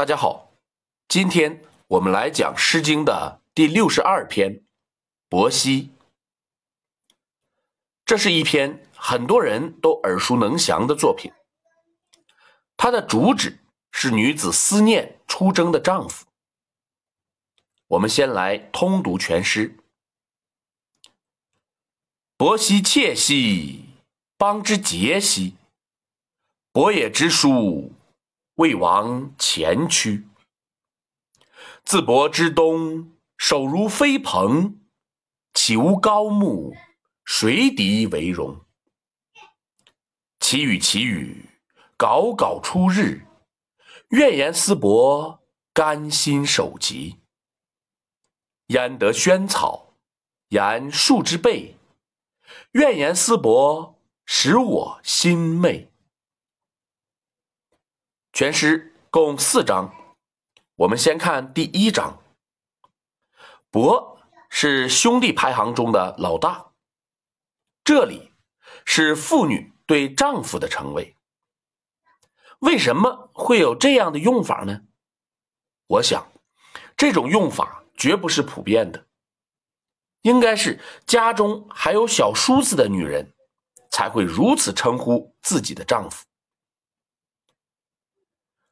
大家好，今天我们来讲《诗经》的第六十二篇《伯兮》。这是一篇很多人都耳熟能详的作品。它的主旨是女子思念出征的丈夫。我们先来通读全诗：“伯兮，妾兮，邦之节兮。伯也之书。”魏王前驱，自伯之东，手如飞蓬，岂无高木，谁敌为荣？其语其语，杲杲出日。怨言思伯，甘心守疾。焉得萱草，言树之背。怨言思伯，使我心昧。全诗共四章，我们先看第一章。伯是兄弟排行中的老大，这里是妇女对丈夫的称谓。为什么会有这样的用法呢？我想，这种用法绝不是普遍的，应该是家中还有小叔子的女人才会如此称呼自己的丈夫。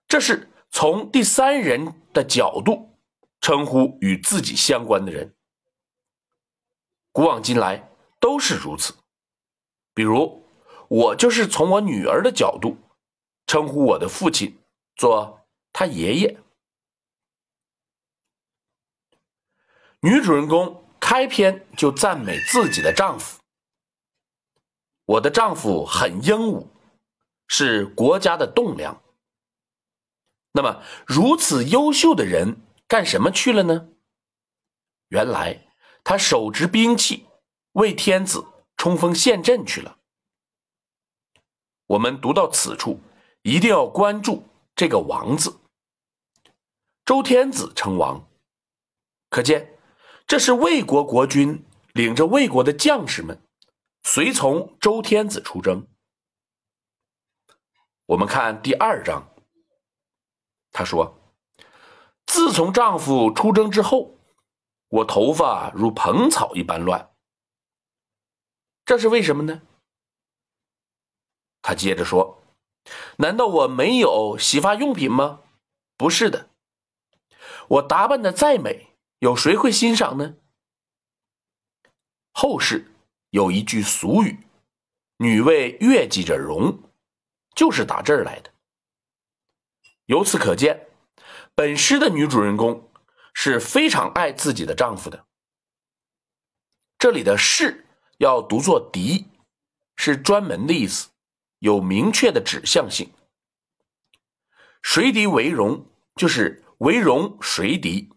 这是从第三人的角度称呼与自己相关的人，古往今来都是如此。比如，我就是从我女儿的角度称呼我的父亲，做他爷爷。女主人公开篇就赞美自己的丈夫：“我的丈夫很英武，是国家的栋梁。”那么，如此优秀的人干什么去了呢？原来他手执兵器，为天子冲锋陷阵去了。我们读到此处，一定要关注这个“王”字。周天子称王，可见这是魏国国君领着魏国的将士们随从周天子出征。我们看第二章。她说：“自从丈夫出征之后，我头发如蓬草一般乱。这是为什么呢？”她接着说：“难道我没有洗发用品吗？不是的，我打扮的再美，有谁会欣赏呢？”后世有一句俗语：“女为悦己者容”，就是打这儿来的。由此可见，本诗的女主人公是非常爱自己的丈夫的。这里的“是”要读作“敌”，是专门的意思，有明确的指向性。谁敌为荣，就是为荣谁敌。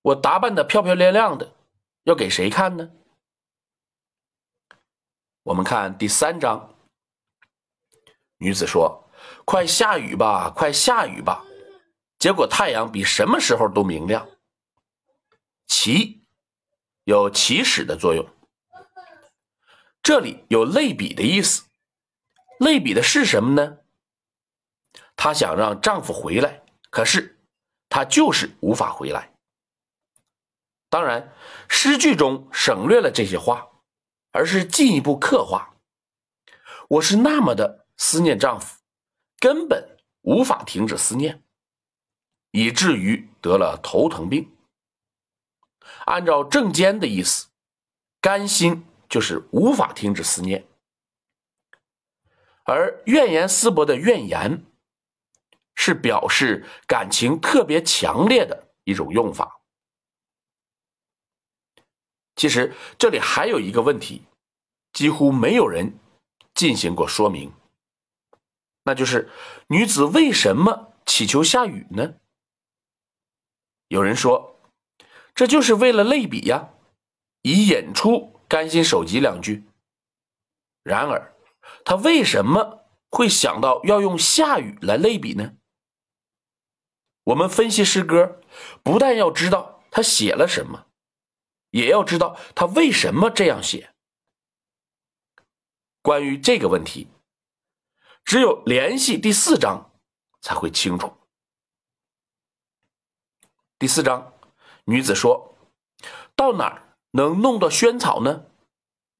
我打扮的漂漂亮亮的，要给谁看呢？我们看第三章，女子说。快下雨吧，快下雨吧！结果太阳比什么时候都明亮。起有起始的作用，这里有类比的意思。类比的是什么呢？她想让丈夫回来，可是她就是无法回来。当然，诗句中省略了这些话，而是进一步刻画：我是那么的思念丈夫。根本无法停止思念，以至于得了头疼病。按照正坚的意思，甘心就是无法停止思念，而怨言思伯的怨言是表示感情特别强烈的一种用法。其实这里还有一个问题，几乎没有人进行过说明。那就是女子为什么祈求下雨呢？有人说，这就是为了类比呀，以引出“甘心守疾”两句。然而，他为什么会想到要用下雨来类比呢？我们分析诗歌，不但要知道他写了什么，也要知道他为什么这样写。关于这个问题。只有联系第四章，才会清楚。第四章，女子说：“到哪儿能弄到萱草呢？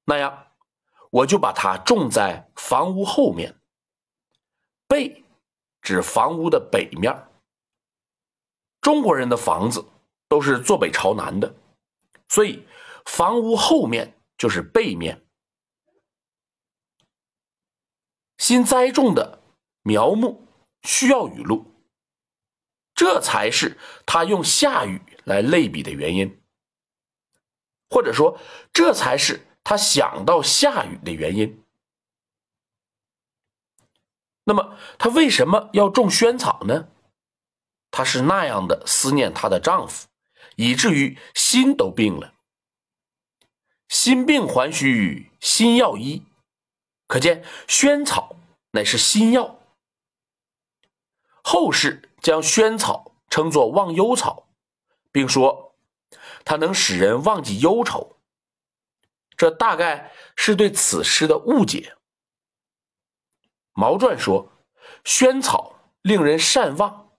那样，我就把它种在房屋后面。背指房屋的北面。中国人的房子都是坐北朝南的，所以房屋后面就是背面。新栽种的苗木需要雨露。”这才是他用下雨来类比的原因，或者说，这才是他想到下雨的原因。那么，他为什么要种萱草呢？她是那样的思念她的丈夫，以至于心都病了。心病还需心药医，可见萱草乃是新药。后世。将萱草称作忘忧草，并说它能使人忘记忧愁。这大概是对此诗的误解。毛传说萱草令人善忘，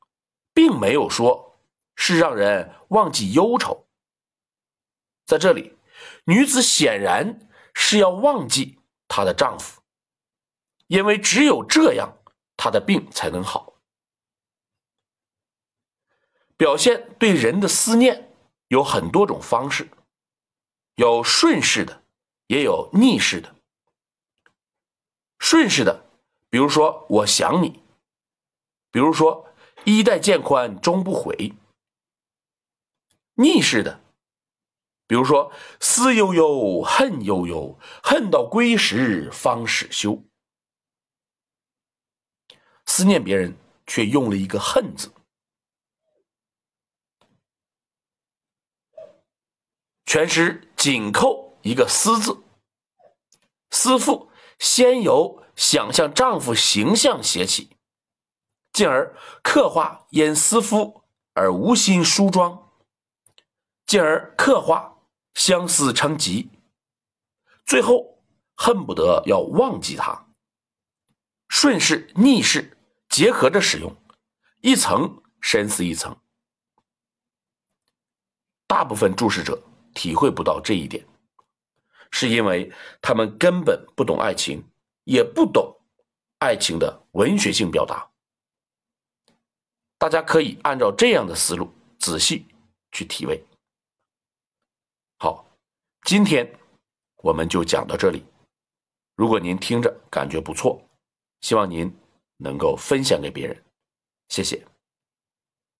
并没有说是让人忘记忧愁。在这里，女子显然是要忘记她的丈夫，因为只有这样，他的病才能好。表现对人的思念有很多种方式，有顺势的，也有逆势的。顺势的，比如说我想你，比如说衣带渐宽终不悔；逆势的，比如说思悠悠，恨悠悠，恨到归时方始休。思念别人，却用了一个恨字。全诗紧扣一个“思”字，思妇先由想象丈夫形象写起，进而刻画因思夫而无心梳妆，进而刻画相思成疾，最后恨不得要忘记他。顺势逆势结合着使用，一层深似一层。大部分注释者。体会不到这一点，是因为他们根本不懂爱情，也不懂爱情的文学性表达。大家可以按照这样的思路仔细去体味。好，今天我们就讲到这里。如果您听着感觉不错，希望您能够分享给别人，谢谢。